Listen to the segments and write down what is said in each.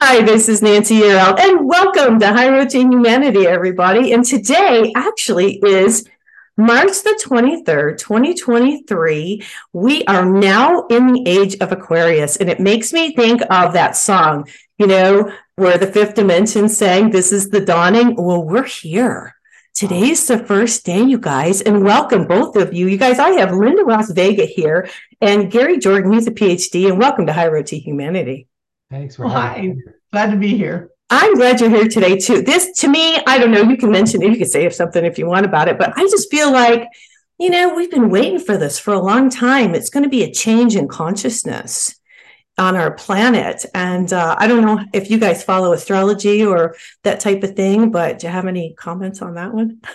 Hi, this is Nancy Yearout, and welcome to High Road to Humanity, everybody. And today actually is March the 23rd, 2023. We are now in the age of Aquarius, and it makes me think of that song, you know, where the fifth dimension sang, This is the dawning. Well, we're here. Today's the first day, you guys, and welcome both of you. You guys, I have Lynda Ross Vega here and Gary Jordan, he's a PhD, and welcome to High Road to Humanity. Thanks for well, hi. Glad to be here. I'm glad you're here today too. This to me, I don't know, you can mention it, you can say something if you want about it, but I just feel like, you know, we've been waiting for this for a long time. It's going to be a change in consciousness on our planet. And uh, I don't know if you guys follow astrology or that type of thing, but do you have any comments on that one?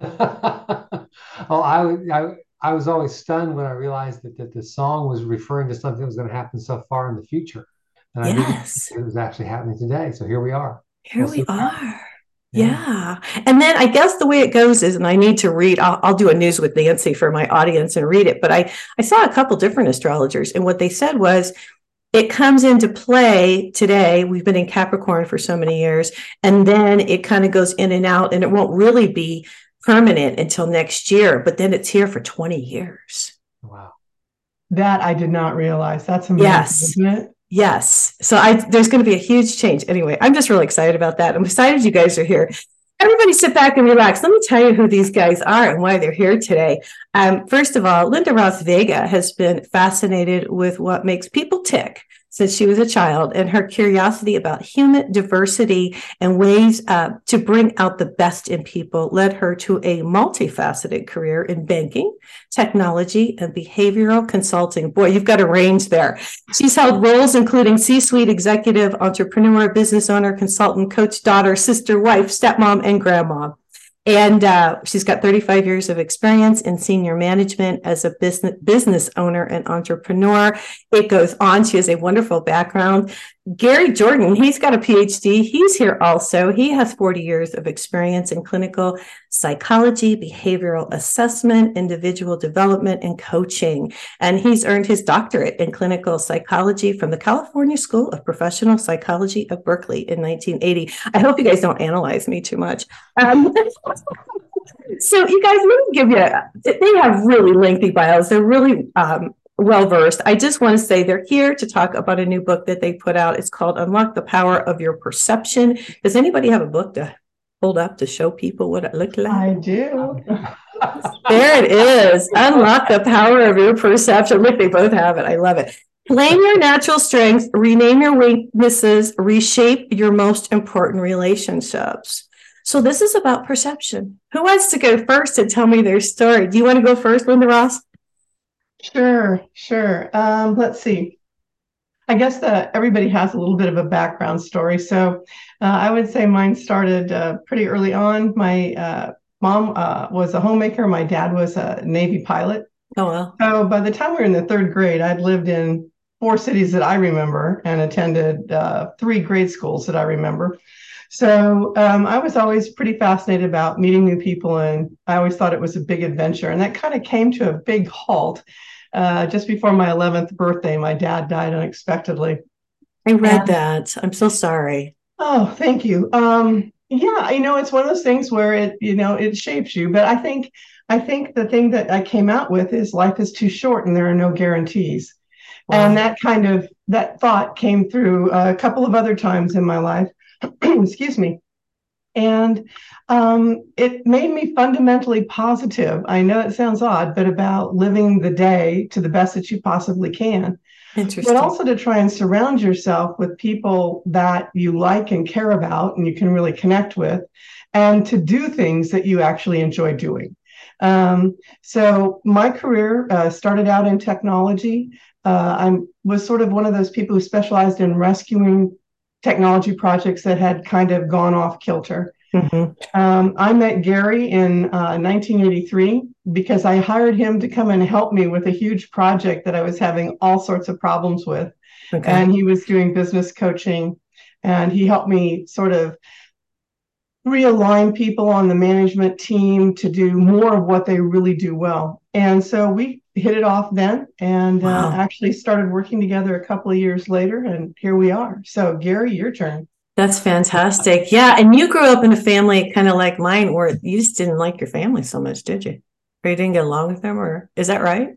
oh, I, I, I was always stunned when I realized that, that the song was referring to something that was going to happen so far in the future. And yes. it was actually happening today. So here we are. Here we'll we are. Yeah. yeah. And then I guess the way it goes is, and I need to read, I'll, I'll, do a news with Nancy for my audience and read it. But I, I saw a couple different astrologers, and what they said was it comes into play today. We've been in Capricorn for so many years, and then it kind of goes in and out, and it won't really be permanent until next year, but then it's here for 20 years. Wow. That I did not realize. That's amazing, yes. Yes. So I there's going to be a huge change. Anyway, I'm just really excited about that. I'm excited you guys are here. Everybody sit back and relax. Let me tell you who these guys are and why they're here today. Um, first of all, Lynda Ross Vega has been fascinated with what makes people tick since she was a child, and her curiosity about human diversity and ways uh, to bring out the best in people led her to a multifaceted career in banking, technology, and behavioral consulting. Boy, you've got a range there. She's held roles including C suite executive, entrepreneur, business owner, consultant, coach, daughter, sister, wife, stepmom, and grandma. And uh, she's got 35 years of experience in senior management as a business business owner and entrepreneur. It goes on. She has a wonderful background. Gary Jordan, he's got a PhD. He's here also. He has 40 years of experience in clinical psychology, behavioral assessment, individual development, and coaching. And he's earned his doctorate in clinical psychology from the California School of Professional Psychology of Berkeley in 1980. I hope you guys don't analyze me too much. Um, so you guys, let me give you, they have really lengthy bios. They're really um, well versed. I just want to say they're here to talk about a new book that they put out. It's called Unlock the Power of Your Perception. Does anybody have a book to hold up to show people what it looked like? I do. there it is. Unlock the power of your perception. Look, they both have it. I love it. Claim your natural strengths, rename your weaknesses, reshape your most important relationships. So this is about perception. Who wants to go first and tell me their story? Do you want to go first, Lynda Ross? Sure, sure. Um, let's see. I guess that everybody has a little bit of a background story. So uh, I would say mine started uh, pretty early on. My uh, mom uh, was a homemaker. My dad was a Navy pilot. Oh, well. So by the time we were in the third grade, I'd lived in four cities that I remember and attended uh, three grade schools that I remember. So um, I was always pretty fascinated about meeting new people, and I always thought it was a big adventure. And that kind of came to a big halt uh, just before my 11th birthday, my dad died unexpectedly. I read and, that. I'm so sorry. Oh, thank you. Um, yeah, you know, it's one of those things where it, you know, it shapes you. But I think, I think the thing that I came out with is life is too short and there are no guarantees. Wow. And that kind of that thought came through a couple of other times in my life. Excuse me. And um, it made me fundamentally positive. I know it sounds odd, but about living the day to the best that you possibly can. Interesting. But also to try and surround yourself with people that you like and care about and you can really connect with, and to do things that you actually enjoy doing. Um, so my career uh, started out in technology. Uh, I was sort of one of those people who specialized in rescuing technology projects that had kind of gone off kilter. Mm-hmm. Um, I met Gary in uh, 1983 because I hired him to come and help me with a huge project that I was having all sorts of problems with. Okay. And he was doing business coaching, and he helped me sort of realign people on the management team to do more of what they really do well. And so we hit it off then and uh, wow. uh, actually started working together a couple of years later. And here we are. So, Gary, your turn. That's fantastic. Yeah. And you grew up in a family kind of like mine where you just didn't like your family so much, did you? Or you didn't get along with them, or is that right? You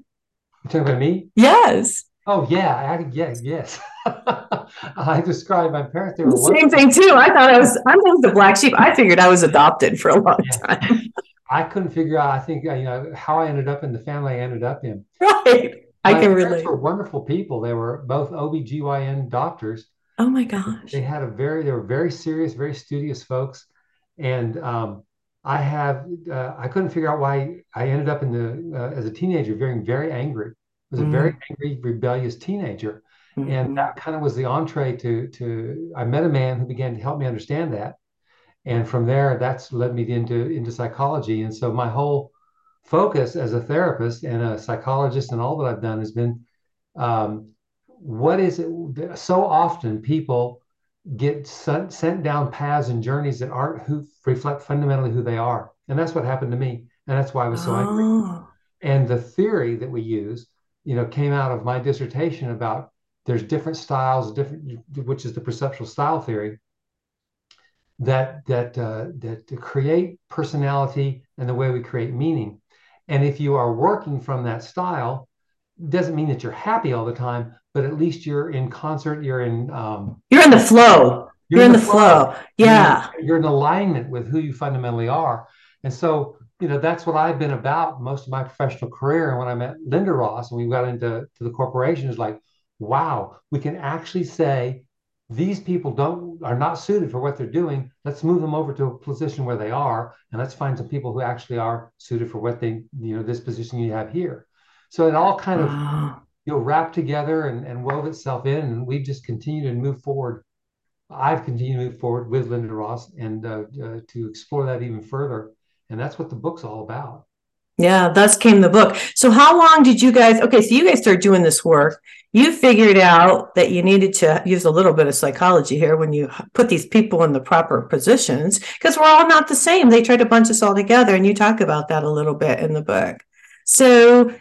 talking about me? Yes. Oh yeah, I, yes, yes. I described my parents. They were same thing too. I thought I was. I'm the black sheep. I figured I was adopted for a long yeah. time. I couldn't figure out. I think you know how I ended up in the family I ended up in. Right. I can relate. Were wonderful people. They were both OB/GYN doctors. Oh my gosh. They had a very. They were very serious, very studious folks, and um, I have. Uh, I couldn't figure out why I ended up in the uh, as a teenager being very angry. I was a mm very angry, rebellious teenager, mm-hmm. and that kind of was the entree to to. I met a man who began to help me understand that, and from there that's led me into into psychology. And so my whole focus as a therapist and a psychologist and all that i've done has been um, what is it so often people get sent, sent down paths and journeys that aren't who reflect fundamentally who they are. And that's what happened to me. And that's why i was so oh. angry and the theory that we use you know came out of my dissertation about there's different styles different which is the perceptual style theory that that uh, that to create personality and the way we create meaning. And if you are working from that style, doesn't mean that you're happy all the time, but at least you're in concert. You're in um, you're in the flow. You're, you're in, the, the flow. flow. Yeah, you're, you're in alignment with who you fundamentally are. And so you know that's what I've been about most of my professional career. And when I met Lynda Ross and we got into to the corporation, is like, wow, we can actually say these people don't are not suited for what they're doing. Let's move them over to a position where they are and let's find some people who actually are suited for what they you know this position you have here. So it all kind of you know wrap together and, and wove itself in and we just continued to move forward. I've continued to move forward with lynda ross and uh, uh, to explore that even further. And that's what the book's all about yeah, thus came the book. So, how long did you guys? Okay, so you guys started doing this work. You figured out that you needed to use a little bit of psychology here when you put these people in the proper positions because we're all not the same. They tried to bunch us all together, and you talk about that a little bit in the book. So,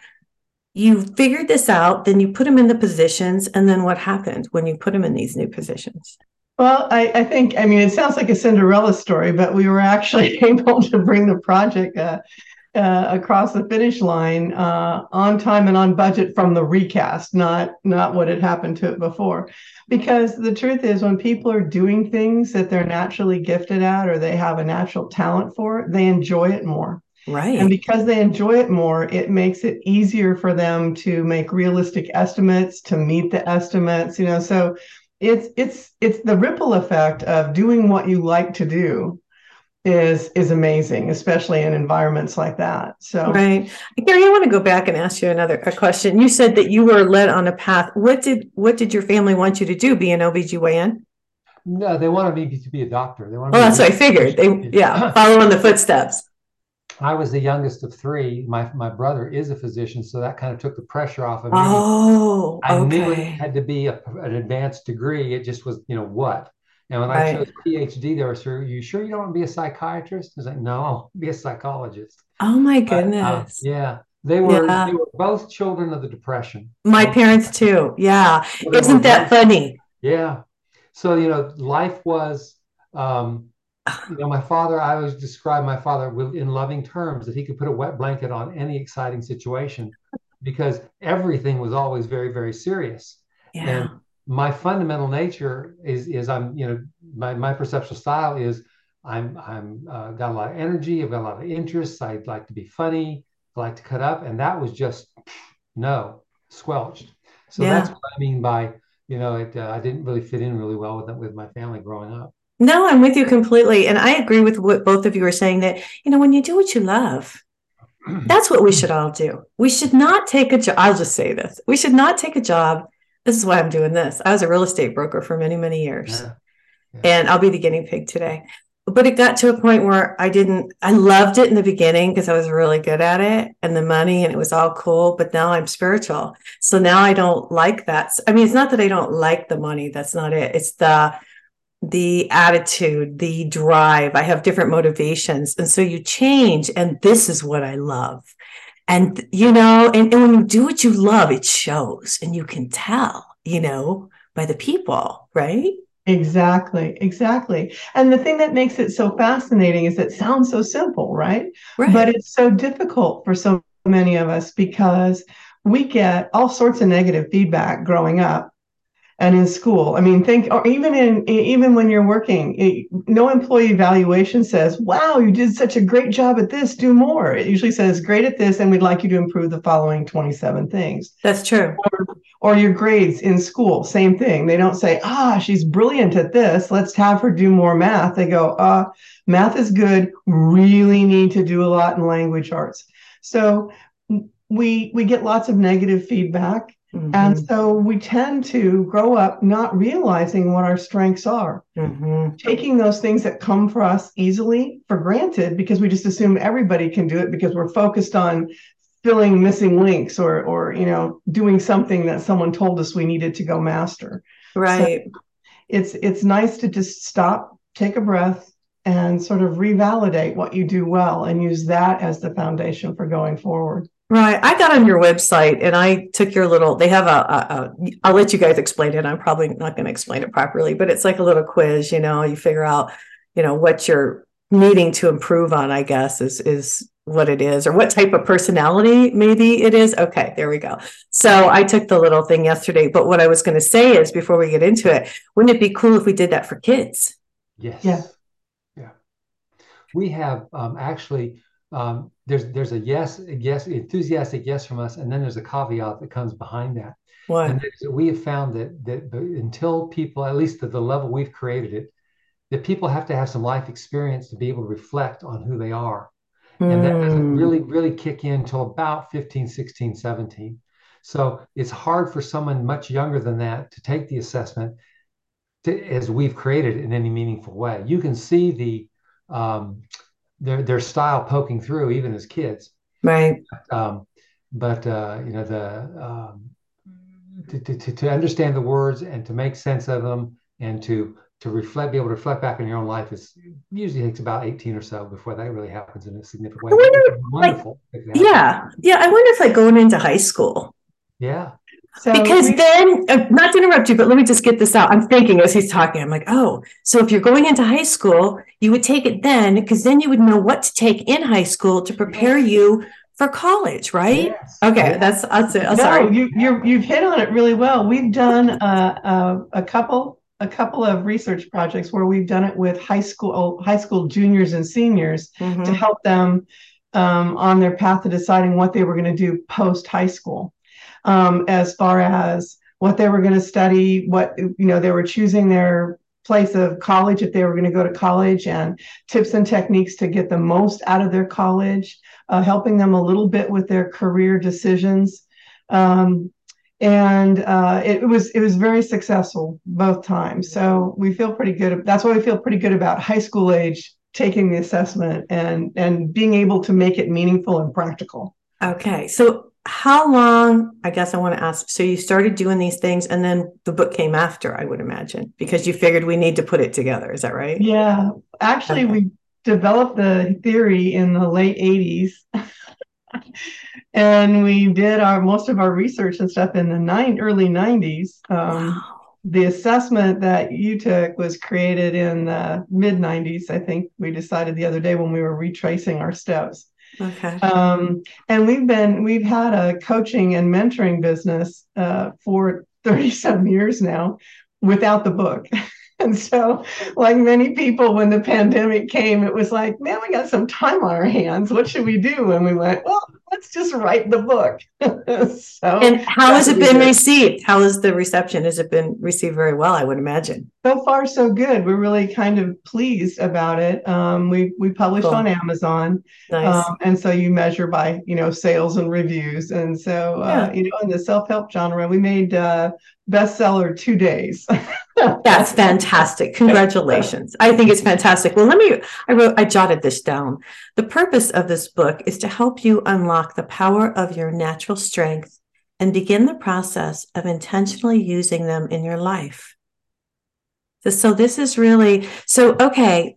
you figured this out, then you put them in the positions, and then what happened when you put them in these new positions? Well, I, I, think, I mean, it sounds like a Cinderella story, but we were actually able to bring the project uh, uh, across the finish line uh, on time and on budget from the recast, not not what had happened to it before. Because the truth is, when people are doing things that they're naturally gifted at or they have a natural talent for, they enjoy it more. Right. And because they enjoy it more, it makes it easier for them to make realistic estimates, to meet the estimates. You know, so it's it's it's the ripple effect of doing what you like to do is is amazing, especially in environments like that. So right, Gary, I want to go back and ask you another a question. You said that you were led on a path. What did what did your family want you to do? Be an OBGYN? No, they wanted me to be a doctor. They wanted. Well, oh, that's what I figured. They yeah, follow in the footsteps. I was the youngest of three. My my brother is a physician, so that kind of took the pressure off of me. Oh, I okay. knew it had to be a, an advanced degree. It just was, you know, what. And when right. I chose PhD, they were sure, you sure you don't want to be a psychiatrist? I was like, no, be a psychologist. Oh my goodness. But, uh, yeah. They were yeah. they were both children of the depression. My parents too. Yeah. So Isn't that both, funny? Yeah. So, you know, life was um, you know, my father, I always describe my father in loving terms that he could put a wet blanket on any exciting situation because everything was always very, very serious. Yeah. And my fundamental nature is is I'm you know my my perceptual style is I'm I'm uh, got a lot of energy. I've got a lot of interests. I like to be funny. I like to cut up, and that was just no squelched. So yeah. that's what I mean by you know it. Uh, I didn't really fit in really well with with my family growing up. No, I'm with you completely, and I agree with what both of you are saying. That you know when you do what you love, that's what we should all do. We should not take a job. I'll just say this: we should not take a job this is why I'm oh. doing this. I was a real estate broker for many, many years. Yeah. Yeah. And I'll be the guinea pig today. But it got to a point where I didn't, I loved it in the beginning because I was really good at it and the money and it was all cool. But now I'm spiritual. So now I don't like that. I mean, it's not that I don't like the money. That's not it. It's the, the attitude, the drive. I have different motivations. And so you change. And this is what I love. And, you know, and, and when you do what you love, it shows and you can tell, you know, by the people, right? Exactly, exactly. And the thing that makes it so fascinating is it sounds so simple, right? Right. But it's so difficult for so many of us because we get all sorts of negative feedback growing up and in school. I mean, think, or even in even when you're working, it, no employee evaluation says, "Wow, you did such a great job at this. Do more." It usually says, "Great at this, and we'd like you to improve the following 27 things." That's true. Or, or your grades in school, same thing. They don't say, "Ah, she's brilliant at this. Let's have her do more math." They go, "Uh, math is good. Really need to do a lot in language arts." So we we get lots of negative feedback Mm-hmm. And so we tend to grow up not realizing what our strengths are, mm-hmm. taking those things that come for us easily for granted because we just assume everybody can do it because we're focused on filling missing links or or you know doing something that someone told us we needed to go master. Right. So it's it's nice to just stop, take a breath and sort of revalidate what you do well and use that as the foundation for going forward. Right. I got on your website and I took your little, they have a, a, a I'll let you guys explain it. I'm probably not going to explain it properly, but it's like a little quiz, you know, you figure out, you know, what you're needing to improve on, I guess, is, is what it is or what type of personality maybe it is. Okay, there we go. So I took the little thing yesterday, but what I was going to say is before we get into it, wouldn't it be cool if we did that for kids? Yes. Yeah. Yeah. We have um, actually um, there's there's a yes, a yes, enthusiastic yes from us, and then there's a caveat that comes behind that. What? And we have found that that until people, at least at the level we've created it, that people have to have some life experience to be able to reflect on who they are. Mm. And that doesn't hmm. really, really kick in until about 15, 16, 17. So it's hard for someone much younger than that to take the assessment to, as we've created it in any meaningful way. You can see the um, their their style poking through even as kids. Right. Um, but uh, you know the um, to, to, to understand the words and to make sense of them and to to reflect be able to reflect back on your own life is usually takes about 18 or so before that really happens in a significant way. Wonder, wonderful. Like, yeah. Yeah. I wonder if like going into high school. Yeah. So because we, then, uh, not to interrupt you, but let me just get this out. I'm thinking as he's talking, I'm like, oh, so if you're going into high school, you would take it then, because then you would know what to take in high school to prepare you for college, right? Yes. Okay, that's that's it. Oh, no, sorry. You you you've hit on it really well. We've done uh, uh, a couple a couple of research projects where we've done it with high school high school juniors and seniors mm-hmm. to help them um, on their path to deciding what they were going to do post high school um, as far as what they were going to study, what, you know, they were choosing their place of college if they were going to go to college and tips and techniques to get the most out of their college, uh, helping them a little bit with their career decisions. Um, and uh, it, it, was it was very successful both times. So we feel pretty good. That's why we feel pretty good about high school age taking the assessment and and being able to make it meaningful and practical. Okay, so how long i guess i want to ask so you started doing these things and then the book came after i would imagine because you figured we need to put it together is that right yeah actually okay. we developed the theory in the late 80s and we did our most of our research and stuff in the nine early 90s um, wow. the assessment that you took was created in the mid 90s i think we decided the other day when we were retracing our steps Okay. Um, and we've been we've had a coaching and mentoring business uh, for 37 years now without the book. And so, like many people, when the pandemic came, it was like, man, we got some time on our hands. What should we do? And we went, well, let's just write the book. so, and how has it been good. received? How has the reception? Has it been received very well? I would imagine. So far, so good. We're really kind of pleased about it. Um, we we published cool. on Amazon, nice. um, and so you measure by you know sales and reviews, and so uh, you know in the self help genre, we made uh, bestseller two days. That's fantastic. Congratulations. I think it's fantastic. Well, let me, I wrote, I jotted this down. The purpose of this book is to help you unlock the power of your natural strength and begin the process of intentionally using them in your life. So, this is really, so, okay,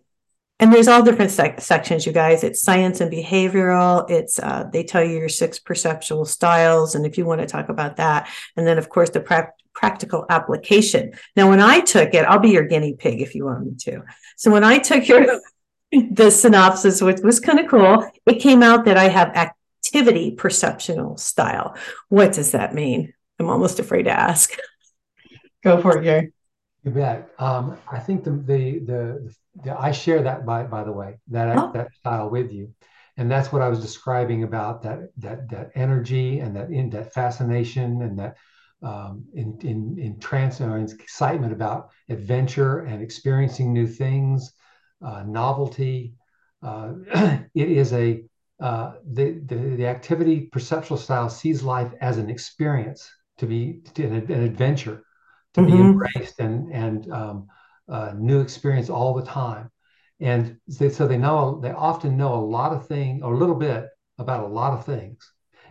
and there's all different sec- sections, you guys. It's science and behavioral. It's uh, they tell you your six perceptual styles, and if you want to talk about that, and then of course the pra- practical application. Now, when I took it, I'll be your guinea pig if you want me to. So when I took your the synopsis, which was kind of cool, it came out that I have activity perceptual style. What does that mean? I'm almost afraid to ask. Go for it, Gary. You bet. Um, I think the, the, the the I share that by by the way that oh. that style with you, and that's what I was describing about that that that energy and that in that fascination and that um, in in in trance or excitement about adventure and experiencing new things, uh, novelty. Uh, it is a uh, the, the the activity perceptual style sees life as an experience to be to, an, an adventure to mm-hmm. be embraced and and um, uh, new experience all the time. And they, so they know they often know a lot of things, or a little bit about a lot of things.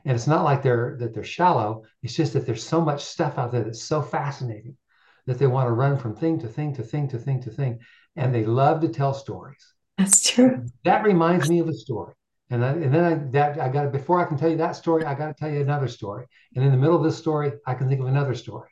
And it's not like they're that they're shallow. It's just that there's so much stuff out there that's so fascinating that they want to run from thing to thing to thing to thing to thing, and they love to tell stories. That's true. That reminds me of a story. And, I, and then I that I got before I can tell you that story, I got to tell you another story. And in the middle of this story, I can think of another story.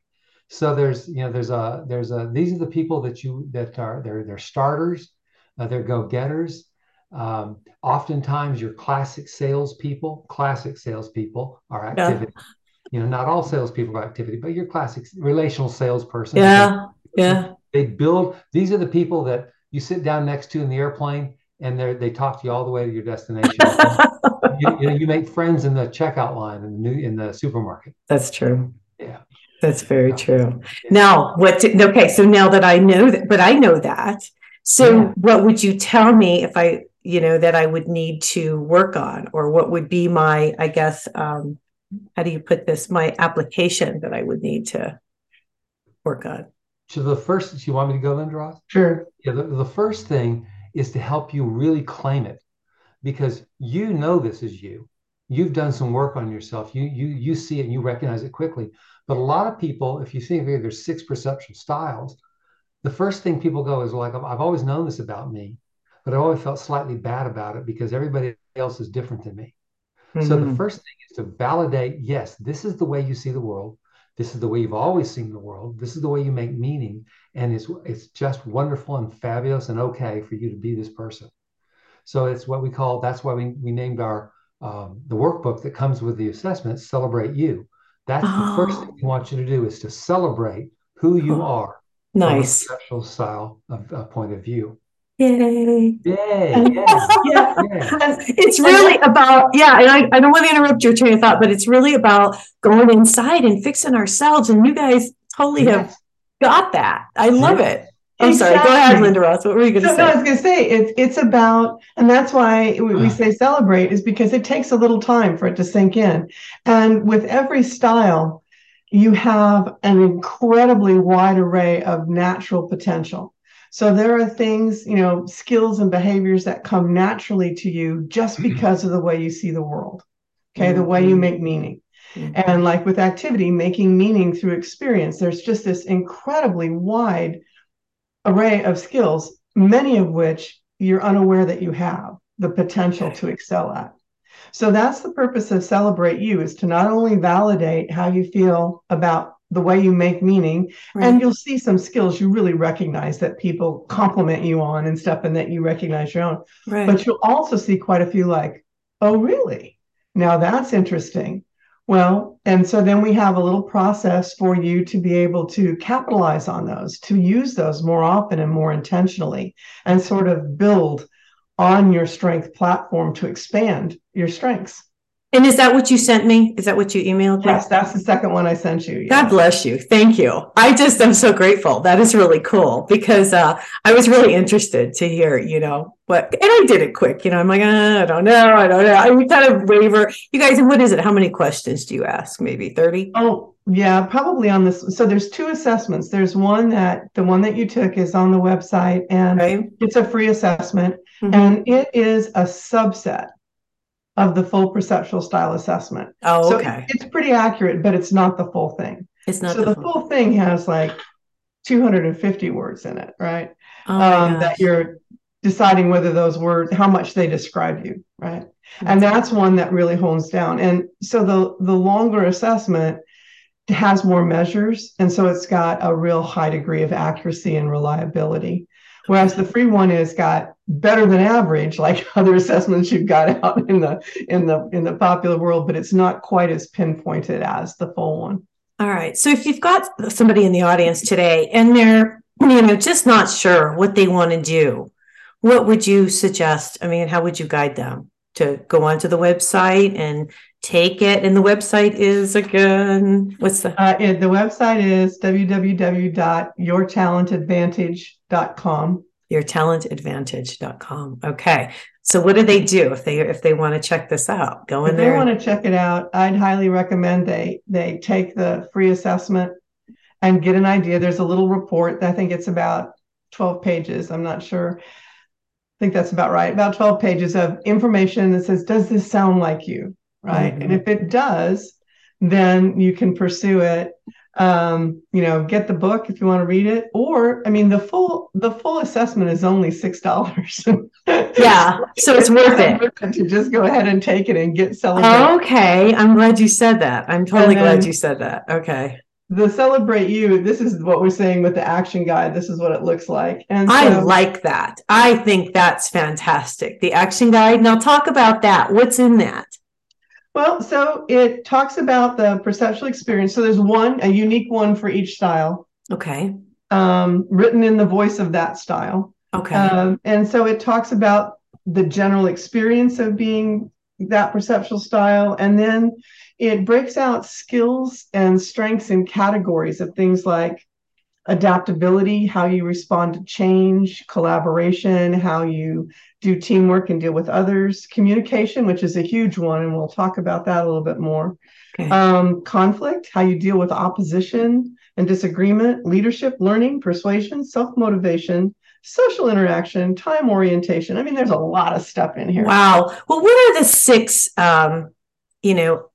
So there's you know there's a there's a these are the people that you that are they're they're starters, uh, they're go getters. Um, oftentimes, your classic salespeople, classic salespeople are activity. Yeah. You know, not all salespeople are activity, but your classic relational salesperson. Yeah, yeah. They build. These are the people that you sit down next to in the airplane, and they they talk to you all the way to your destination. you, you, know, you make friends in the checkout line in the new in the supermarket. That's true. Yeah. That's very true. Now, what? Okay, so now that I know that, but I know that. So, yeah. what would you tell me if I, you know, that I would need to work on, or what would be my, I guess, um, how do you put this? My application that I would need to work on. So the first, do you want me to go, Lynda Ross? Sure. Yeah. The, the first thing is to help you really claim it, because you know this is you. You've done some work on yourself. You you you see it and you recognize it quickly. But a lot of people, if you think of there's six perception styles, the first thing people go is like, I've always known this about me, but I always felt slightly bad about it because everybody else is different than me. Mm-hmm. So the mm-hmm. first thing is to validate, yes, this is the way you see the world. This is the way you've always seen the world. This is the way you make meaning. And it's it's just wonderful and fabulous and okay for you to be this person. So it's what we call, that's why we, we named our um, the workbook that comes with the assessment, Celebrate You. That's oh. the first thing we want you to do is to celebrate who you oh. are. Nice. special style of uh, point of view. Yay. Yay. Yeah. yeah. It's really about, yeah, and I, I don't want to interrupt your train of thought, but it's really about going inside and fixing ourselves. And you guys totally yes. have got that. I love yes. it. I'm exactly. sorry. Go ahead, Lynda Ross. What were you going to so, say? No, I was going to say it's it's about, and that's why we mm. say celebrate is because it takes a little time for it to sink in. And with every style, you have an incredibly wide array of natural potential. So there are things, you know, skills and behaviors that come naturally to you just because of the way you see the world. Okay, mm-hmm. the way you mm-hmm. make meaning. Mm-hmm. And like with activity, making meaning through experience, there's just this incredibly wide array of skills, many of which you're unaware that you have the potential to excel at. So that's the purpose of Celebrate You is to not only validate how you feel about the way you make meaning, right. and you'll see some skills you really recognize that people compliment you on and stuff, and that you recognize your own. Right. But you'll also see quite a few like, oh, really? Now that's interesting. Well, and so then we have a little process for you to be able to capitalize on those, to use those more often and more intentionally, and sort of build on your strength platform to expand your strengths. And is that what you sent me? Is that what you emailed? Yes, that's the second one I sent you. God bless you. Thank you. I just am so grateful. That is really cool because uh, I was really interested to hear, you know, what, and I did it quick. You know, I'm like, uh, I don't know, I don't know. I kind of waver. You guys, what is it? How many questions do you ask? Maybe thirty? Oh, yeah, probably on this. So there's two assessments. There's one that the one that you took is on the website, and right. it's a free assessment, mm-hmm. and it is a subset of the full perceptual style assessment. Oh, okay. So it's pretty accurate, but it's not the full thing. It's not. So the, full, full thing has like 250 words in it, right? Oh um, that you're deciding whether those words, how much they describe you, right? And that's one that really hones down. And so the the longer assessment has more measures, and so it's got a real high degree of accuracy and reliability. Whereas the free one is got better than average, like other assessments you've got out in the in the in the popular world, but it's not quite as pinpointed as the full one. All right. So if you've got somebody in the audience today and they're you know just not sure what they want to do, what would you suggest? I mean, how would you guide them to go onto the website and take it? And the website is again, what's the uh, it, the website is www.yourtalentadvantage.com. Yourtalentadvantage.com. Okay. So what do they do if they if they want to check this out? Go in if there. They want to check it out. I'd highly recommend they they take the free assessment and get an idea. There's a little report. I think it's about 12 pages. I'm not sure. I think that's about right. About 12 pages of information that says, does this sound like you? Right. Mm-hmm. And if it does, then you can pursue it um, you know, get the book if you want to read it. Or, I mean, the full the full assessment is only six dollars. yeah, so it's worth it to just go ahead and take it and get celebrated. Okay, I'm glad you said that. I'm totally glad you said that. Okay. The celebrate you. This is what we're saying with the action guide. This is what it looks like, and so, I like that. I think that's fantastic. The action guide. Now talk about that. What's in that? Well, so it talks about the perceptual experience. So there's one, a unique one for each style. Okay. Um, written in the voice of that style. Okay. Um, and so it talks about the general experience of being that perceptual style. And then it breaks out skills and strengths in categories of things like adaptability, how you respond to change, collaboration, how you do teamwork and deal with others, communication, which is a huge one, and we'll talk about that a little bit more. Okay. Um, conflict, how you deal with opposition and disagreement, leadership, learning, persuasion, self motivation, social interaction, time orientation. I mean, there's a lot of stuff in here. Wow. Well, what are the six, um, you know,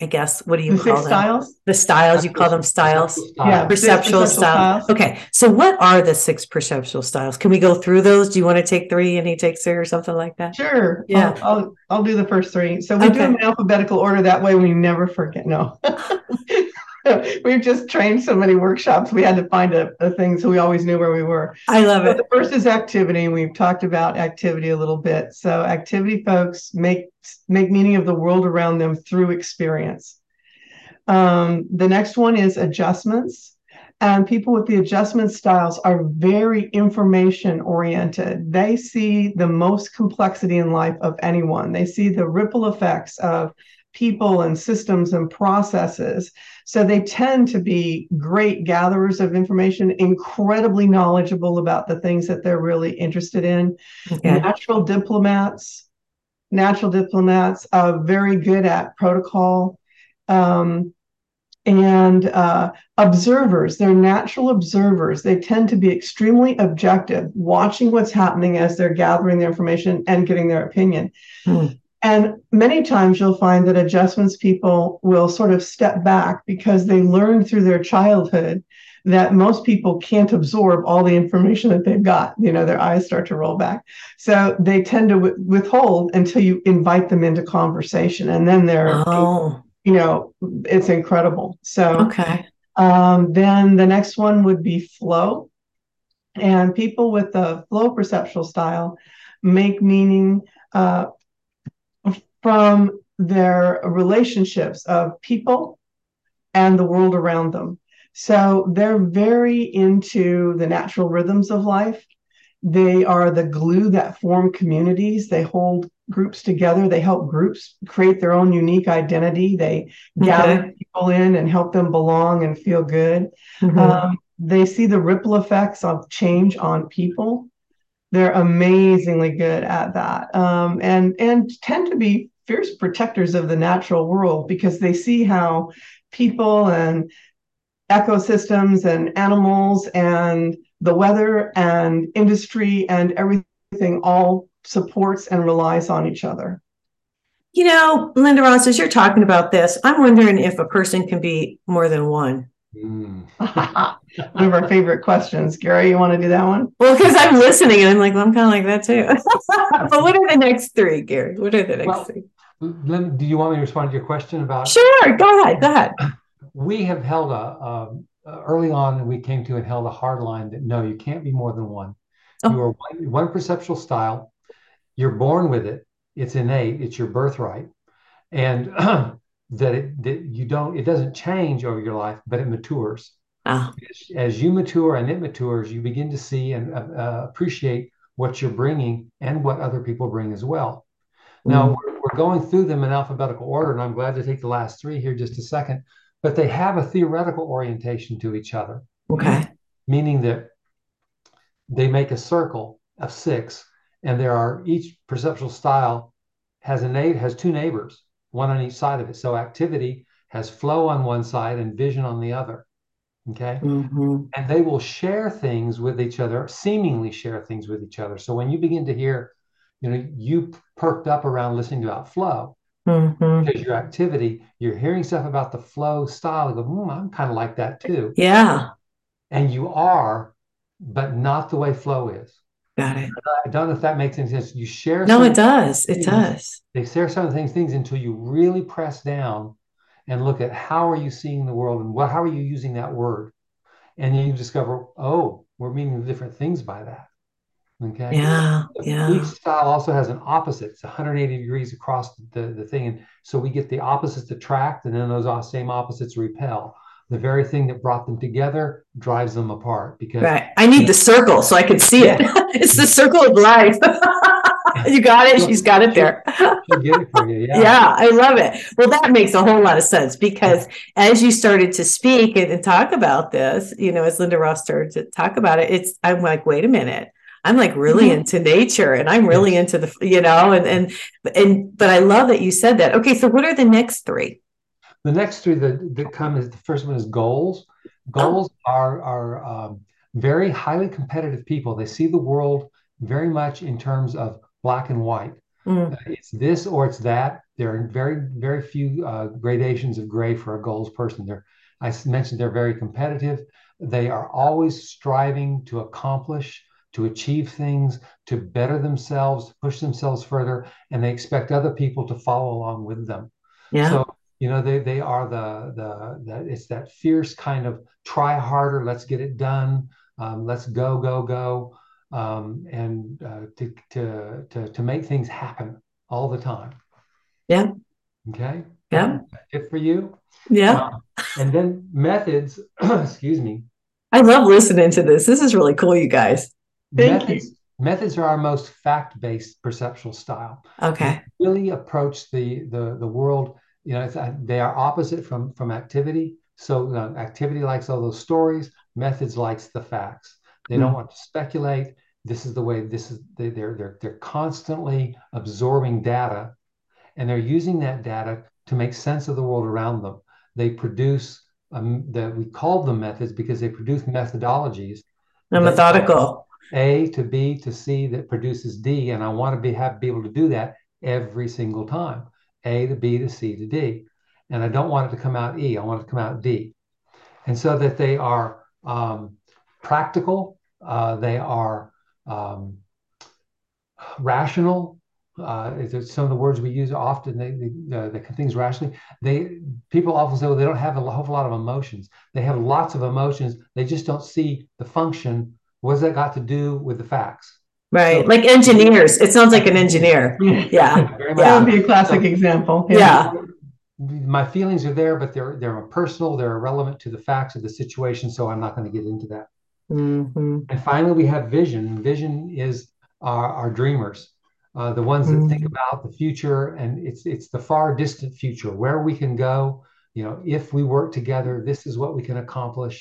I guess. What do you the call them? The styles? The styles. You call them styles. Yeah, perceptual, styles. Okay. So, what are the six perceptual styles? Can we go through those? Do you want to take three and he takes three or something like that? Sure. Yeah. I'll I'll, I'll do the first three. So we okay. do them in alphabetical order. That way, we never forget. No. We've just trained so many workshops. We had to find a, a thing so we always knew where we were. I love so it. The first is activity. We've talked about activity a little bit. So activity folks make make meaning of the world around them through experience. Um, the next one is adjustments. And people with the adjustment styles are very information oriented. They see the most complexity in life of anyone. They see the ripple effects of people and systems and processes. So they tend to be great gatherers of information, incredibly knowledgeable about the things that they're really interested in. Okay. Natural diplomats, natural diplomats are very good at protocol. Um, and uh, observers, they're natural observers. They tend to be extremely objective, watching what's happening as they're gathering the information and getting their opinion. Hmm. And many times you'll find that adjustments people will sort of step back because they learned through their childhood that most people can't absorb all the information that they've got. You know, their eyes start to roll back. So they tend to w- withhold until you invite them into conversation. And then they're, oh. you know, it's incredible. So, okay. Um, then the next one would be flow. And people with the flow perceptual style make meaning uh, from their relationships of people and the world around them. So they're very into the natural rhythms of life. They are the glue that form communities. They hold groups together. They help groups create their own unique identity. They okay. gather people in and help them belong and feel good. Mm-hmm. Um, they see the ripple effects of change on people. They're amazingly good at that, um, and and tend to be fierce protectors of the natural world because they see how people and ecosystems and animals and the weather and industry and everything all supports and relies on each other. You know, Lynda Ross, as you're talking about this, I'm wondering if a person can be more than one. Mm. one of our favorite questions. Gary, you want to do that one? Well, because I'm listening and I'm like, well, I'm kind of like that too. but what are the next three, Gary? What are the next Well, three? Lynn, do you want me to respond to your question about? Sure, go ahead, go ahead. We have held a, um, early on, we came to and held a hard line that no, you can't be more than one. Oh. You are one, one perceptual style. You're born with it. It's innate. It's your birthright, and that it that you don't. It doesn't change over your life, but it matures. Oh, As, as you mature and it matures, you begin to see and uh, uh, appreciate what you're bringing and what other people bring as well. Now Mm. we're, we're going through them in alphabetical order, and I'm glad to take the last three here just a second. But they have a theoretical orientation to each other, okay. meaning that they make a circle of six, and there are each perceptual style has a na- has two neighbors, one on each side of it. So activity has flow on one side and vision on the other. Okay hmm and they will share things with each other, seemingly share things with each other. So when you begin to hear, you know, you perked up around listening about flow hmm because your activity, you're hearing stuff about the flow style. You go, hmm, I'm kind of like that too. Yeah, And you are, but not the way flow is. got it. I don't know if that makes any sense. You share No, it does. It things- does. they share some of the things, things until you really press down and look at how are you seeing the world and what how are you using that word? And then you discover, oh, we're meaning different things by that. Okay. Yeah, Each style also has an opposite. It's 180 degrees across the, the thing. And so we get the opposites attract, and then those same opposites repel. The very thing that brought them together drives them apart because Right. I need the circle so I can see it. It's the circle of life. You got it. She's got it there. get it for you. Yeah. Yeah, I love it. Well, that makes a whole lot of sense because as you started to speak and, and talk about this, you know, as Lynda Ross started to talk about it, it's I'm like, wait a minute. I'm like really Mhm. into nature and I'm really into the, you know, and and and but I love that you said that. Okay, so what are the next three? The next three that, that come is the first one is goals. Goals are are um, very highly competitive people. They see the world very much in terms of black and white. Mm, Uh, it's this or it's that. There are very, very few uh, gradations of gray for a goals person. They're, I mentioned they're very competitive. They are always striving to accomplish, to achieve things, to better themselves, to push themselves further, and they expect other people to follow along with them. yeah. So, you know, they they are the the, the it's that fierce kind of try harder, let's get it done, um, let's go, go, go, um, and uh, to, to to to make things happen all the time. Yeah. Okay. Yeah. Good for you. yeah. Um, and then methods, excuse me. I love listening to this. This is really cool, you guys. Thank methods, methods are our most fact-based perceptual style. Okay. really approach the the the world you know it's, uh, they are opposite from from activity so uh, activity likes all those stories methods likes the facts they don't Mm. want to speculate this is the way this is they, they're they're they're constantly absorbing data and they're using that data to make sense of the world around them they produce um, that we call them methods because they produce methodologies I'm That- methodical. A to B to C that produces D, and I want to be have be able to do that every single time. A to B to C to D, and I don't want it to come out E. I want it to come out D, and so that they are um, practical. Uh, they are um, rational. Uh, some of the words we use often. They, they, uh, things rationally. They people often say, well, they don't have a whole lot of emotions. They have lots of emotions. They just don't see the function what has that got to do with the facts? Right. So- like engineers. It sounds like an engineer. Yeah. Very That would be a classic example. Yeah. My feelings are there, but they're they're personal. They're irrelevant to the facts of the situation, so I'm not going to get into that. hmm And finally, we have vision. Vision is our, our dreamers, uh, the ones that think Mhm. about the future, and it's it's the far distant future where we can go. You know, if we work together, this is what we can accomplish.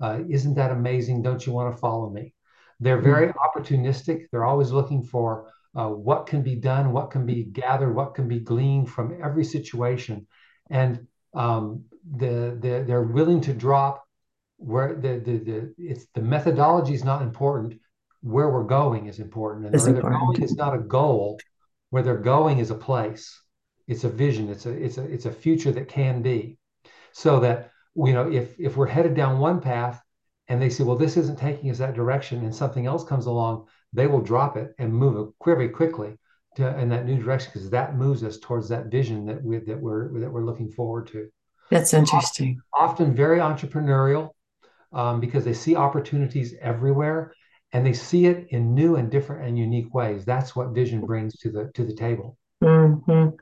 Uh, isn't that amazing? Don't you want to follow me? They're very opportunistic. They're always looking for uh, what can be done, what can be gathered, what can be gleaned from every situation, and um, the, the they're willing to drop where the, the the it's the methodology is not important. Where we're going is important, and Is where they're important. going is not a goal. Where they're going is a place. It's a vision. It's a it's a it's a future that can be, so that you know, if if we're headed down one path and they say, well, this isn't taking us that direction, and something else comes along, they will drop it and move very quickly to, in that new direction because that moves us towards that vision that we that we're that we're looking forward to. That's interesting. Often, often very entrepreneurial um, because they see opportunities everywhere and they see it in new and different and unique ways. That's what vision brings to the to the table. Mm-hmm.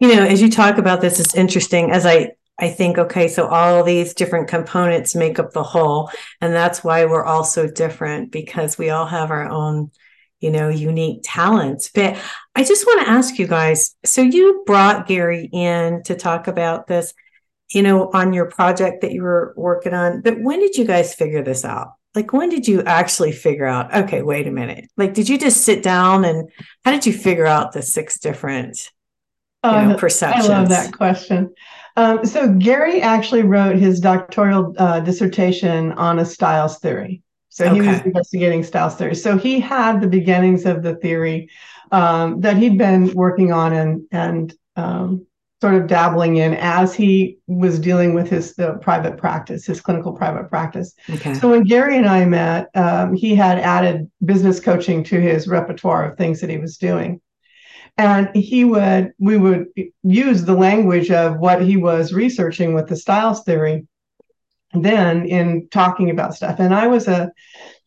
You know, as you talk about this, it's interesting. As I I think, okay, so all these different components make up the whole, and that's why we're all so different because we all have our own, you know, unique talents. But I just want to ask you guys. So you brought Gary in to talk about this, you know, on your project that you were working on. But when did you guys figure this out? like when did you actually figure out okay wait a minute like did you just sit down and how did you figure out the six different you know, uh, perceptions i love that question um, so gary actually wrote his doctoral uh, dissertation on a styles theory so he okay. was investigating styles theory so he had the beginnings of the theory um, that he'd been working on and and um, sort of dabbling in as he was dealing with his the private practice, his clinical private practice. Okay. So when Gary and I met, um, he had added business coaching to his repertoire of things that he was doing. And he would, we would use the language of what he was researching with the styles theory then in talking about stuff. And I was a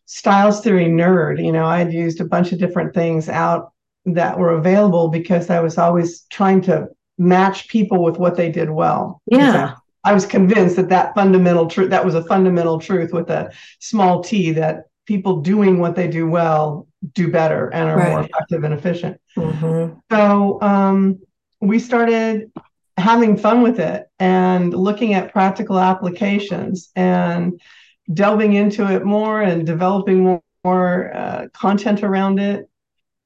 styles theory nerd. You know, I'd used a bunch of different things out that were available because I was always trying to match people with what they did well. Yeah. I was convinced that that fundamental truth, that was a fundamental truth with a small t, that people doing what they do well do better and are right. more effective and efficient. Mm-hmm. So um, we started having fun with it and looking at practical applications and delving into it more and developing more, more uh, content around it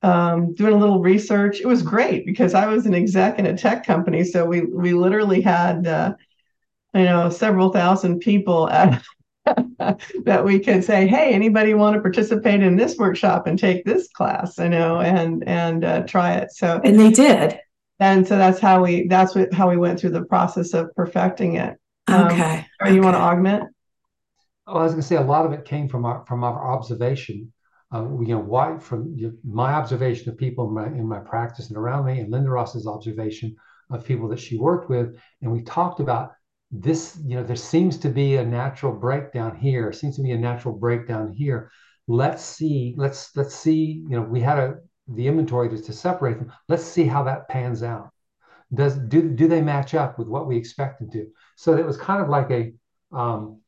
um, doing a little research. It was great because I was an exec in a tech company, so we we literally had uh, you know several thousand people at that we could say, hey, anybody want to participate in this workshop and take this class, you know, and and uh, try it. So and they did. And so that's how we that's what, how we went through the process of perfecting it. Um, okay. Or you want to augment? Oh, I was going to say a lot of it came from our from our observation uh, you know, why from my observation of people in my, in my practice and around me, and Lynda Ross's observation of people that she worked with, and we talked about this. You know, there seems to be a natural breakdown here. Seems to be a natural breakdown here. Let's see. Let's let's see. You know, we had a the inventory to, to separate them. Let's see how that pans out. Does do do they match up with what we expected to? So it was kind of like a um,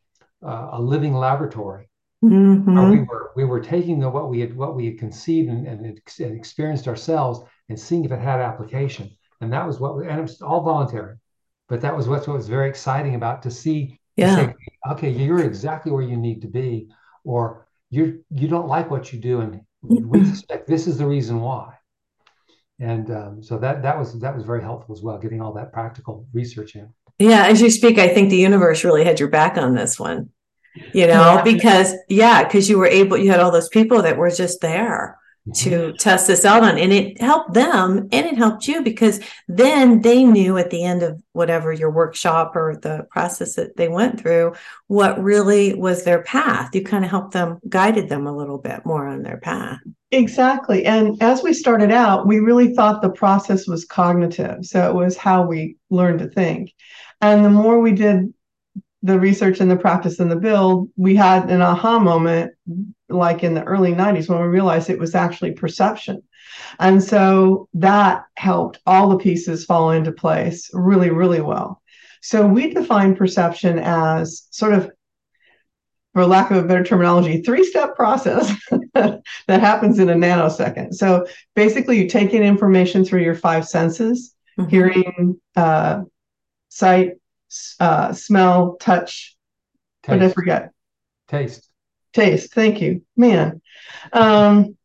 uh, a living laboratory Mm-hmm. we were we were taking the, what we had what we had conceived and, and, and, experienced ourselves and seeing if it had application. And that was what, and it was all voluntary. But that was what, what was very exciting about to see. Yeah. To say, okay, you're exactly where you need to be, or you you don't like what you do, and we suspect this is the reason why. And um, so that that was that was very helpful as well, getting all that practical research in. Yeah, as you speak, I think the universe really had your back on this one you know, yeah. because yeah, because you were able, you had all those people that were just there. To test this out on, and it helped them and it helped you because then they knew at the end of whatever your workshop or the process that they went through what really was their path. You kind of helped them, guided them a little bit more on their path. Exactly. And as we started out, we really thought the process was cognitive. So it was how we learned to think. And the more we did the research and the practice and the build, we had an aha moment like in the early 90s when we realized it was actually perception. And so that helped all the pieces fall into place really, really well. So we define perception as sort of, for lack of a better terminology, three step process that happens in a nanosecond. So basically, you take in information through your five senses mm-hmm. hearing, uh, sight, uh, smell, touch. Taste. What did I forget? Taste. Taste. Thank you, man. Um,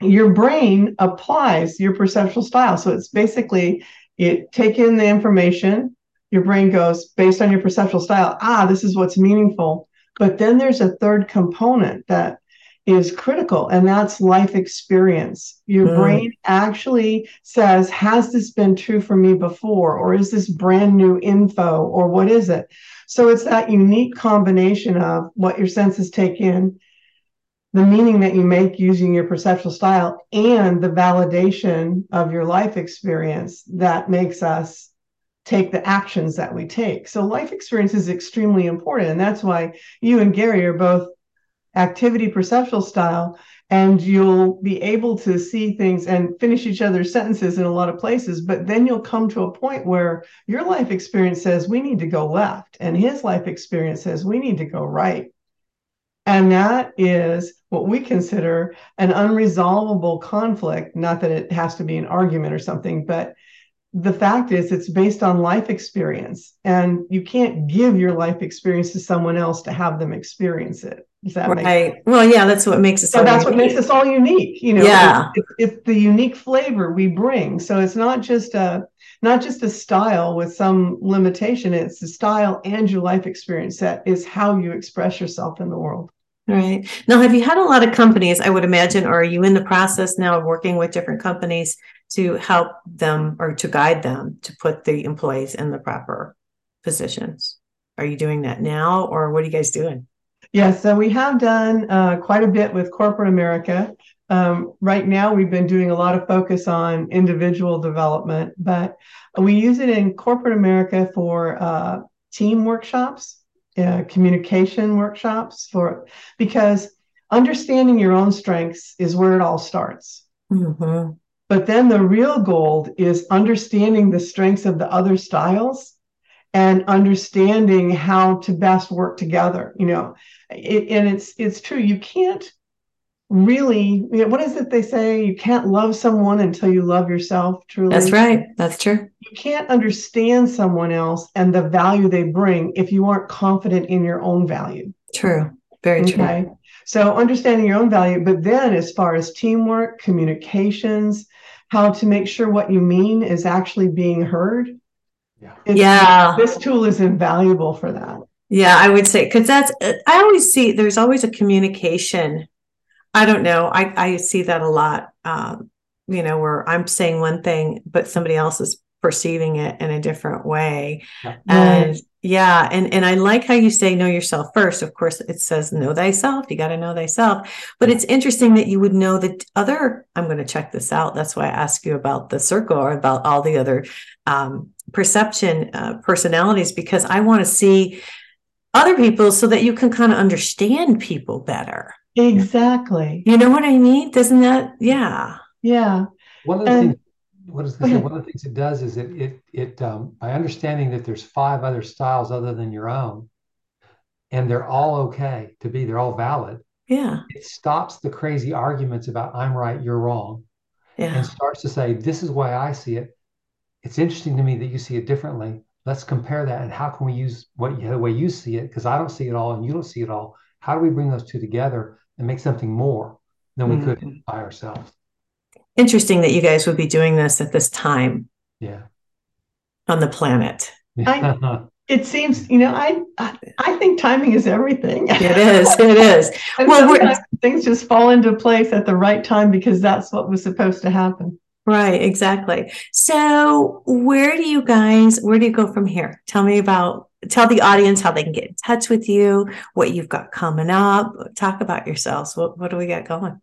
your brain applies your perceptual style. So it's basically you take in the information. Your brain goes based on your perceptual style. Ah, this is what's meaningful. But then there's a third component that is critical, and that's life experience. Your mm. brain actually says, Has this been true for me before? Or is this brand new info? Or what is it? So it's that unique combination of what your senses take in, the meaning that you make using your perceptual style, and the validation of your life experience that makes us take the actions that we take. So life experience is extremely important. And that's why you and Gary are both activity perceptual style and you'll be able to see things and finish each other's sentences in a lot of places but then you'll come to a point where your life experience says we need to go left and his life experience says we need to go right. And that is what we consider an unresolvable conflict not that it has to be an argument or something but the fact is it's based on life experience and you can't give your life experience to someone else to have them experience it does that right. make Well, yeah, that's what makes us. so that's what makes us all unique you know Yeah. it's, it's, it's the unique flavor we bring so it's not just a not just a style with some limitation it's the style and your life experience that is how you express yourself in the world Right. Now, have you had a lot of companies, I would imagine, or are you in the process now of working with different companies to help them or to guide them to put the employees in the proper positions? Are you doing that now or what are you guys doing? Yes, so we have done uh, quite a bit with corporate America. Um, right now, we've been doing a lot of focus on individual development, but we use it in corporate America for uh, team workshops, uh, communication workshops, for because understanding your own strengths is where it all starts. hmm But then the real gold is understanding the strengths of the other styles and understanding how to best work together. You know, it, and it's it's true. You can't really. You know, what is it they say? You can't love someone until you love yourself. Truly, That's right. That's true. You can't understand someone else and the value they bring if you aren't confident in your own value. True. Very true. So understanding your own value, but then as far as teamwork, communications, how to make sure what you mean is actually being heard. Yeah. Yeah. This tool is invaluable for that. Yeah, I would say because that's uh, I always see there's always a communication. I don't know. I I see that a lot. Um, you know, where I'm saying one thing, but somebody else is perceiving it in a different way. Yeah. And yeah, and and I like how you say know yourself first. Of course, it says know thyself. You got to know thyself. But it's interesting that you would know the other. I'm going to check this out. That's why I asked you about the circle or about all the other um, perception uh, personalities because I want to see other people so that you can kind of understand people better. Exactly. You know what I mean? Doesn't that? Yeah. Yeah. One of the And- things, what is Go this? One of the things it does is it it it um, by understanding that there's five other styles other than your own, and they're all okay to be, they're all valid. Yeah. It stops the crazy arguments about I'm right, you're wrong, Yeah. and starts to say this is why I see it. It's interesting to me that you see it differently. Let's compare that, and how can we use what the way you see it? Because I don't see it all, and you don't see it all. How do we bring those two together and make something more than we could Mhm. by ourselves? Interesting that you guys would be doing this at this time Yeah. on the planet. It seems, you know, I I, I think timing is everything. It is. It is. Well, things just fall into place at the right time because that's what was supposed to happen. Right. Exactly. So, where do you guys? Where do you go from here? Tell me about. Tell the audience how they can get in touch with you. What you've got coming up. Talk about yourselves. What What do we got going?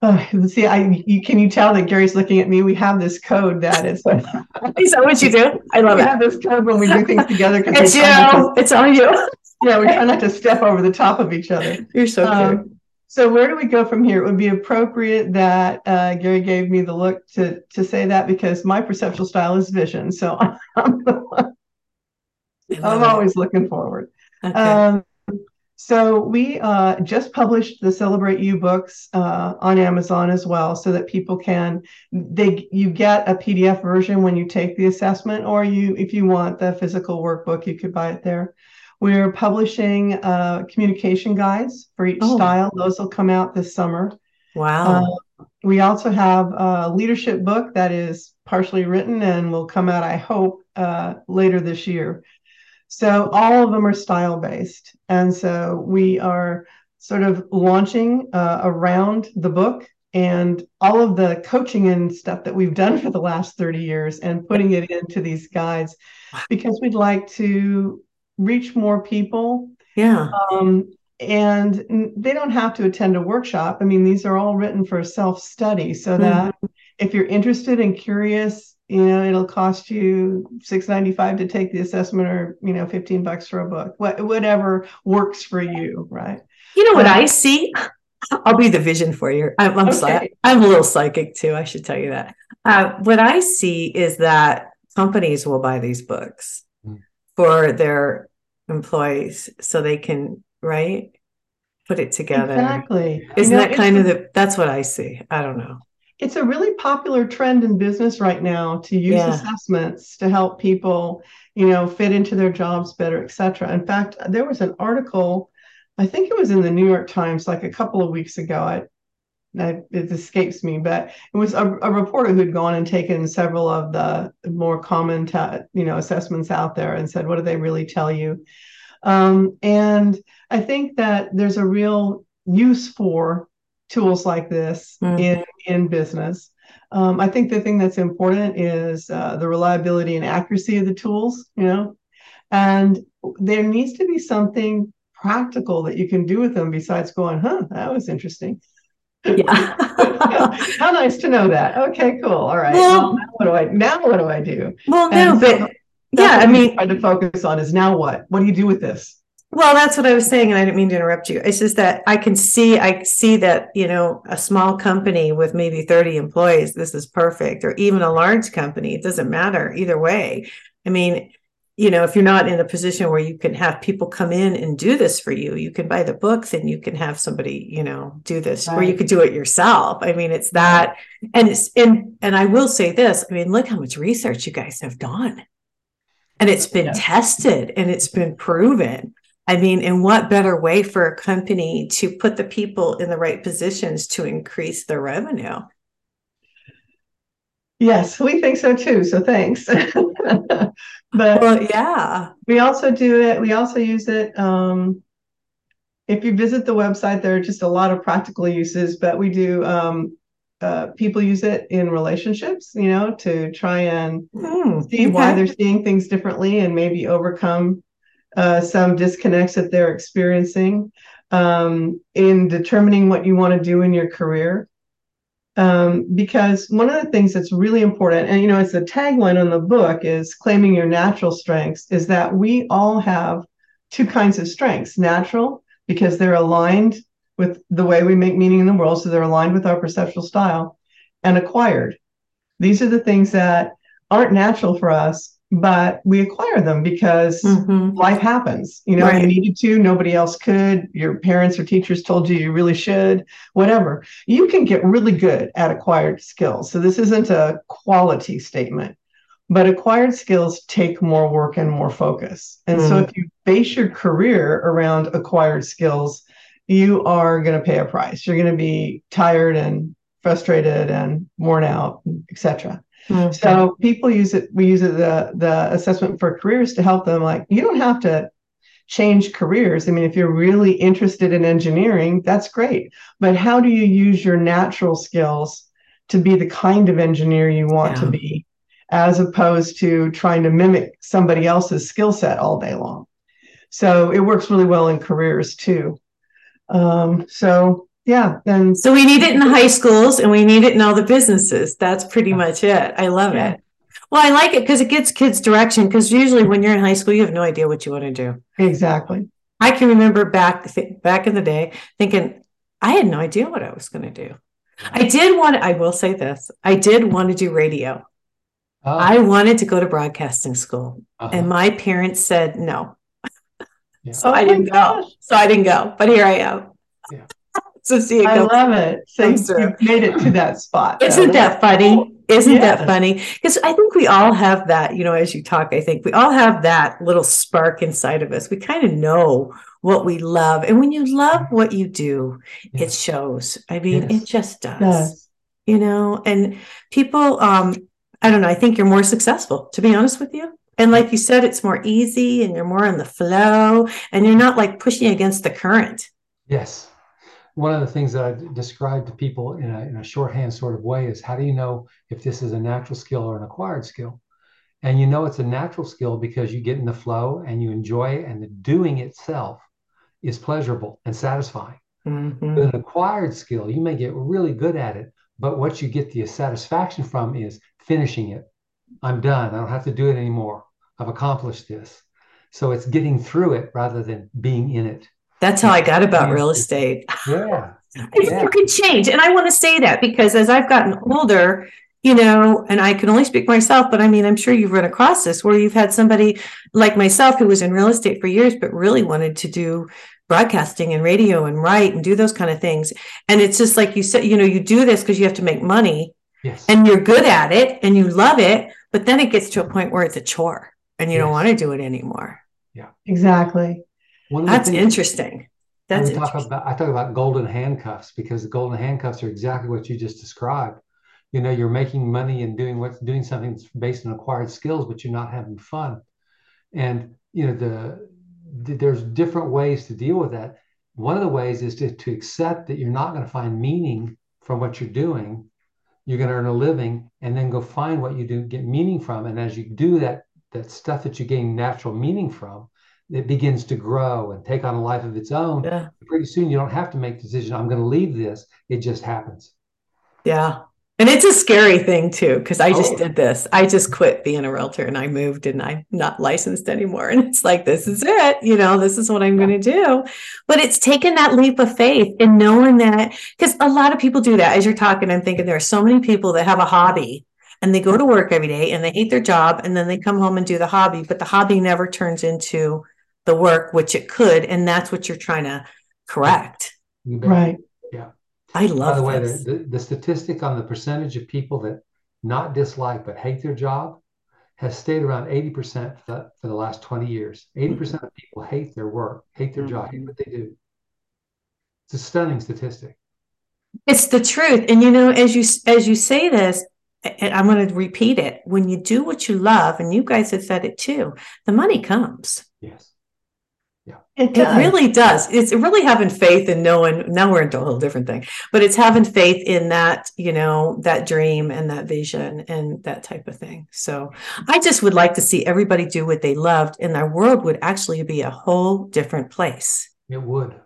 Oh, see, I you, can you tell that Gary's looking at me? We have this code that is. Is that what you do? I love we it. have this code when we do things together. It's not to- you. It's on you. yeah, we try not to step over the top of each other. You're so cute. Um, so where do we go from here? It would be appropriate that uh, Gary gave me the look to to say that because my perceptual style is vision. So I'm, the one- I I'm always looking forward. Okay. Um, so we uh, just published the Celebrate You books uh, on Amazon as well, so that people can they you get a PDF version when you take the assessment, or you if you want the physical workbook, you could buy it there. We're publishing uh, communication guides for each Oh. style; those will come out this summer. wow. Uh, we also have a leadership book that is partially written and will come out, I hope, uh, later this year. So all of them are style based. And so we are sort of launching uh, around the book and all of the coaching and stuff that we've done for the last 30 years and putting it into these guides because we'd like to reach more people. Yeah. Um, and they don't have to attend a workshop. I mean, these are all written for self study so that mm-hmm. if you're interested and curious, you know, it'll cost you six ninety five to take the assessment, or you know, fifteen bucks for a book. What whatever works for you, right? You know what um, I see? I'll be the vision for you. I'm, I'm, okay. I'm a little psychic too. I should tell you that. Uh, what I see is that companies will buy these books mm. for their employees so they can right put it together. Exactly. Isn't you know, that kind of the? That's what I see. I don't know. It's a really popular trend in business right now to use yeah. assessments to help people, you know, fit into their jobs better, etc. In fact, there was an article I think it was in the New York Times like a couple of weeks ago. I, I, it escapes me, but it was a, a, reporter who'd gone and taken several of the more common, you know, assessments out there and said, "What do they really tell you?" Um, and I think that there's a real use for tools like this mm. in in business. Um, I think the thing that's important is uh, the reliability and accuracy of the tools. You know, and there needs to be something practical that you can do with them besides going, huh, that was interesting. Yeah. How nice to know that. Okay, cool. All right. Well, well, now what do I now what do I do? Well, no, but yeah, I mean try to focus on is now what? What do you do with this? Well, that's what I was saying, and I didn't mean to interrupt you. It's just that I can see, I see that you know, a small company with maybe thirty employees, this is perfect, or even a large company, it doesn't matter either way. I mean, you know, if you're not in a position where you can have people come in and do this for you, you can buy the books and you can have somebody, you know, do this, right. or you could do it yourself. I mean, it's that, and it's and and I will say this. I mean, look how much research you guys have done, and it's been yeah. tested and it's been proven. I mean, and what better way for a company to put the people in the right positions to increase their revenue? Yes, we think so too. So thanks. but well, yeah, we also do it. We also use it. Um, if you visit the website, there are just a lot of practical uses, but we do. Um, uh, people use it in relationships, you know, to try and mm, see okay. why they're seeing things differently and maybe overcome uh, some disconnects that they're experiencing um, in determining what you want to do in your career um, because one of the things that's really important, and you know, it's the tagline on the book is claiming your natural strengths, is that we all have two kinds of strengths natural, because they're aligned with the way we make meaning in the world, so they're aligned with our perceptual style, and acquired. These are the things that aren't natural for us but we acquire them because mm-hmm. life happens. You know, right. you needed to, nobody else could. Your parents or teachers told you you really should, whatever. You can get really good at acquired skills. So this isn't a quality statement, but acquired skills take more work and more focus. And mm-hmm. so if you base your career around acquired skills, you are going to pay a price. You're going to be tired and frustrated and worn out, etc. Mm-hmm. So people use it. We use it the the assessment for careers to help them. Like you don't have to change careers. I mean, if you're really interested in engineering, that's great. But how do you use your natural skills to be the kind of engineer you want yeah. to be, as opposed to trying to mimic somebody else's skill set all day long? So it works really well in careers too. Um, so yeah then so we need it in the high schools and we need it in all the businesses. That's pretty much it. I love yeah. it. Well i like it because it gets kids direction because usually when you're in high school you have no idea what you want to do. Exactly. I can remember back back in the day thinking i had no idea what i was going to do. I did want to, i will say this i did want to do radio. Oh. i wanted to go to broadcasting school uh-huh. and my parents said no. Yeah. so oh i didn't go. so i didn't go but here i am. Yeah so see it I love it. So you made it to that spot. Isn't that funny? Isn't yes. that funny? Because I think we all have that, you know, as you talk, I think we all have that little spark inside of us. We kind of know what we love. And when you love what you do, yes. it shows. I mean, yes. it just does. Yes. You know, and people um I don't know, I think you're more successful, to be honest with you. And like you said, it's more easy and you're more in the flow and you're not like pushing against the current. Yes one of the things that I describe to people in a, in a shorthand sort of way is how do you know if this is a natural skill or an acquired skill? And you know it's a natural skill because you get in the flow and you enjoy it, and the doing itself is pleasurable and satisfying. Mm-hmm. With an acquired skill, you may get really good at it, but what you get the satisfaction from is finishing it. I'm done. I don't have to do it anymore. I've accomplished this. So it's getting through it rather than being in it. That's how I got about real estate. Yeah. yeah. You can change. And I want to say that because as I've gotten older, you know, and I can only speak myself, but I mean, I'm sure you've run across this where you've had somebody like myself who was in real estate for years, but really wanted to do broadcasting and radio and write and do those kind of things. And it's just like you said, you know, you do this because you have to make money yes. and you're good at it and you love it, but then it gets to a point where it's a chore and you yes. don't want to do it anymore. Yeah. Exactly. That's interesting. That's talk about I talk about golden handcuffs because the golden handcuffs are exactly what you just described. You know, you're making money and doing what's doing something that's based on acquired skills, but you're not having fun. And you know, the, the there's different ways to deal with that. One of the ways is to, to accept that you're not going to find meaning from what you're doing. You're going to earn a living and then go find what you do get meaning from. And as you do that, that stuff that you gain natural meaning from, it begins to grow and take on a life of its own. Yeah. Pretty soon, you don't have to make the decision. I'm going to leave this. It just happens. Yeah. And it's a scary thing too, because I just oh. did this. I just quit being a realtor and I moved and I'm not licensed anymore. And it's like, this is it. You know, this is what I'm going to do. But it's taken that leap of faith and knowing that, because a lot of people do that. As you're talking, I'm thinking there are so many people that have a hobby and they go to work every day and they hate their job and then they come home and do the hobby, but the hobby never turns into the work, which it could. And that's what you're trying to correct. Right. Yeah. I love By the way, this. the, the statistic on the percentage of people that not dislike but hate their job has stayed around 80% for the, for the last 20 years. 80% of people hate their work, hate their job, hate what they do. It's a stunning statistic. It's the truth. And you know, as you as you say this, and I'm going to repeat it. When you do what you love, and you guys have said it too, the money comes. Yes. It, it, really does. It's really having faith in knowing. Now we're into a whole different thing, but it's having faith in that, you know, that dream and that vision and that type of thing. So I just would like to see everybody do what they loved, and our world would actually be a whole different place. It would.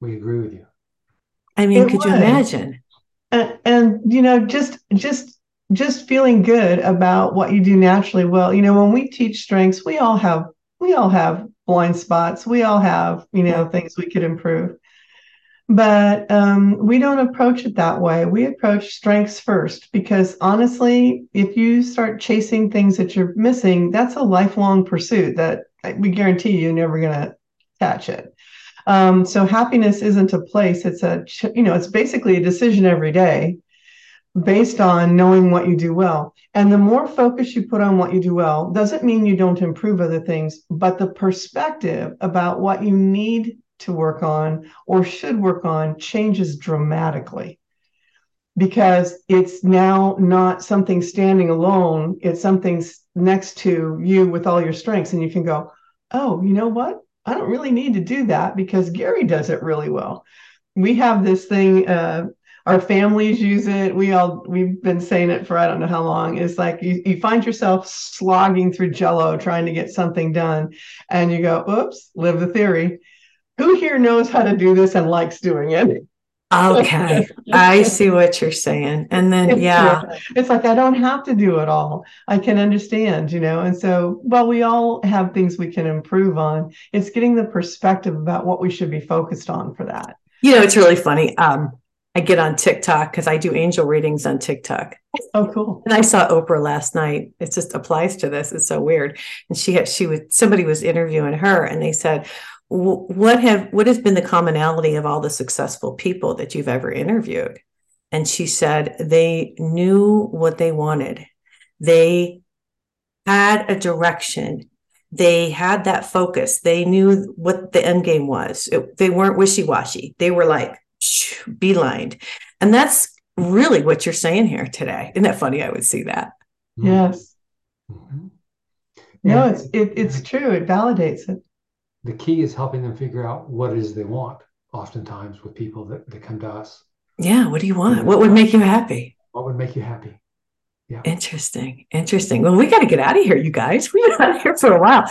We agree with you. I mean, it could would. you imagine? And, and you know, just just just feeling good about what you do naturally well. You know, when we teach strengths, we all have we all have blind spots. We all have, you know, things we could improve. But um, we don't approach it that way. We approach strengths first because honestly, if you start chasing things that you're missing, that's a lifelong pursuit that we guarantee you're never going to catch it. Um, so happiness isn't a place. It's a, you know, it's basically a decision every day based on knowing what you do well. And the more focus you put on what you do well doesn't mean you don't improve other things, but the perspective about what you need to work on or should work on changes dramatically because it's now not something standing alone, it's something next to you with all your strengths. And you can go, oh, you know what? I don't really need to do that because Gary does it really well. We have this thing, uh, our families use it. We all we've been saying it for I don't know how long. It's like you, you find yourself slogging through jello trying to get something done, and you go, oops, live the theory. Who here knows how to do this and likes doing it? Okay, I see what you're saying. And then, yeah, it's like I don't have to do it all. I can understand, you know. And so, well, we all have things we can improve on. It's getting the perspective about what we should be focused on for that. You know, it's really funny. Um, I get on TikTok because I do angel readings on TikTok. Oh, cool! And I saw Oprah last night. It just applies to this. It's so weird. And she had she was somebody was interviewing her, and they said, "What have what has been the commonality of all the successful people that you've ever interviewed?" And she said they knew what they wanted. They had a direction. They had that focus. They knew what the end game was. It, they weren't wishy washy. They were like beelined. And that's really what you're saying here today. Isn't that funny? I would see that. Mm-hmm. Yes. Mm-hmm. No, it's it, it's true. It validates it. The key is helping them figure out what it is they want. oftentimes with people that, that come to us. Yeah. What do you want? What would make you happy? What would make you happy? Yeah. Interesting. Interesting. Well, we got to get out of here, you guys. We've been out here for a while.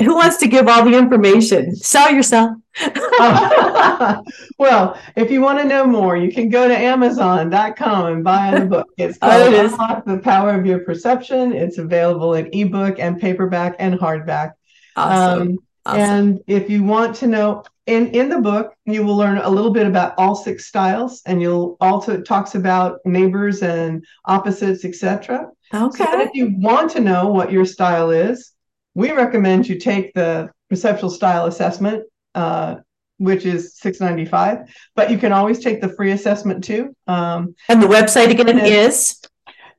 Who wants to give all the information? Sell yourself. well, if you want to know more, you can go to Amazon.com and buy the book. It's oh, called oh, Unlock the Power of Your Perception. It's available in ebook and paperback and hardback. Awesome. Um, awesome. And if you want to know, in in the book you will learn a little bit about all six styles and you'll also talks about neighbors and opposites etc okay so if you want to know what your style is we recommend you take the perceptual style assessment uh, which is 695 but you can always take the free assessment too um, and the website again is?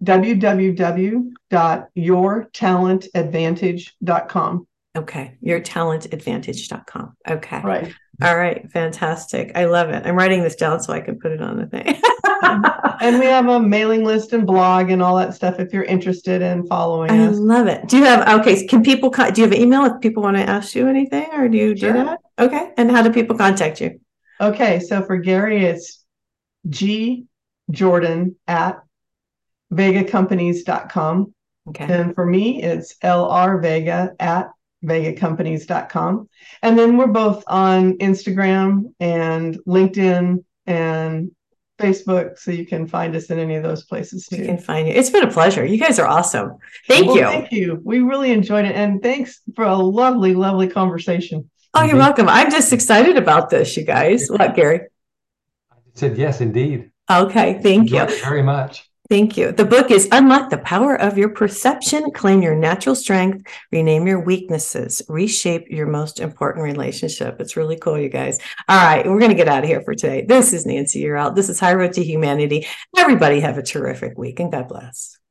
Www.yourtalentadvantage.com Okay. Yourtalentadvantage.com. Okay. Right. All right. Fantastic. I love it. I'm writing this down so I can put it on the thing. and we have a mailing list and blog and all that stuff if you're interested in following I us. love it. Do you have, okay. Can people, do you have an email if people want to ask you anything or do you sure. do that? Okay. And how do people contact you? Okay. So for Gary, it's G Jordan at vegacompanies.com. Okay. And for me, it's LR Vega at vegacompanies.com. And then we're both on Instagram and LinkedIn and Facebook, so you can find us in any of those places too. We can find you. It's been a pleasure. You guys are awesome. Thank well, you. Thank you. We really enjoyed it, and thanks for a lovely, lovely conversation. Oh, you're welcome. I'm just excited about this, you guys. What, Gary? I said yes, indeed. Okay, thank you very much. Thank you. The book is Unlock the Power of Your Perception, Claim Your Natural Strength, Rename Your Weaknesses, Reshape Your Most Important Relationship. It's really cool, you guys. All right, we're going to get out of here for today. This is Nancy You're out. This is High Road to Humanity. Everybody have a terrific week and God bless.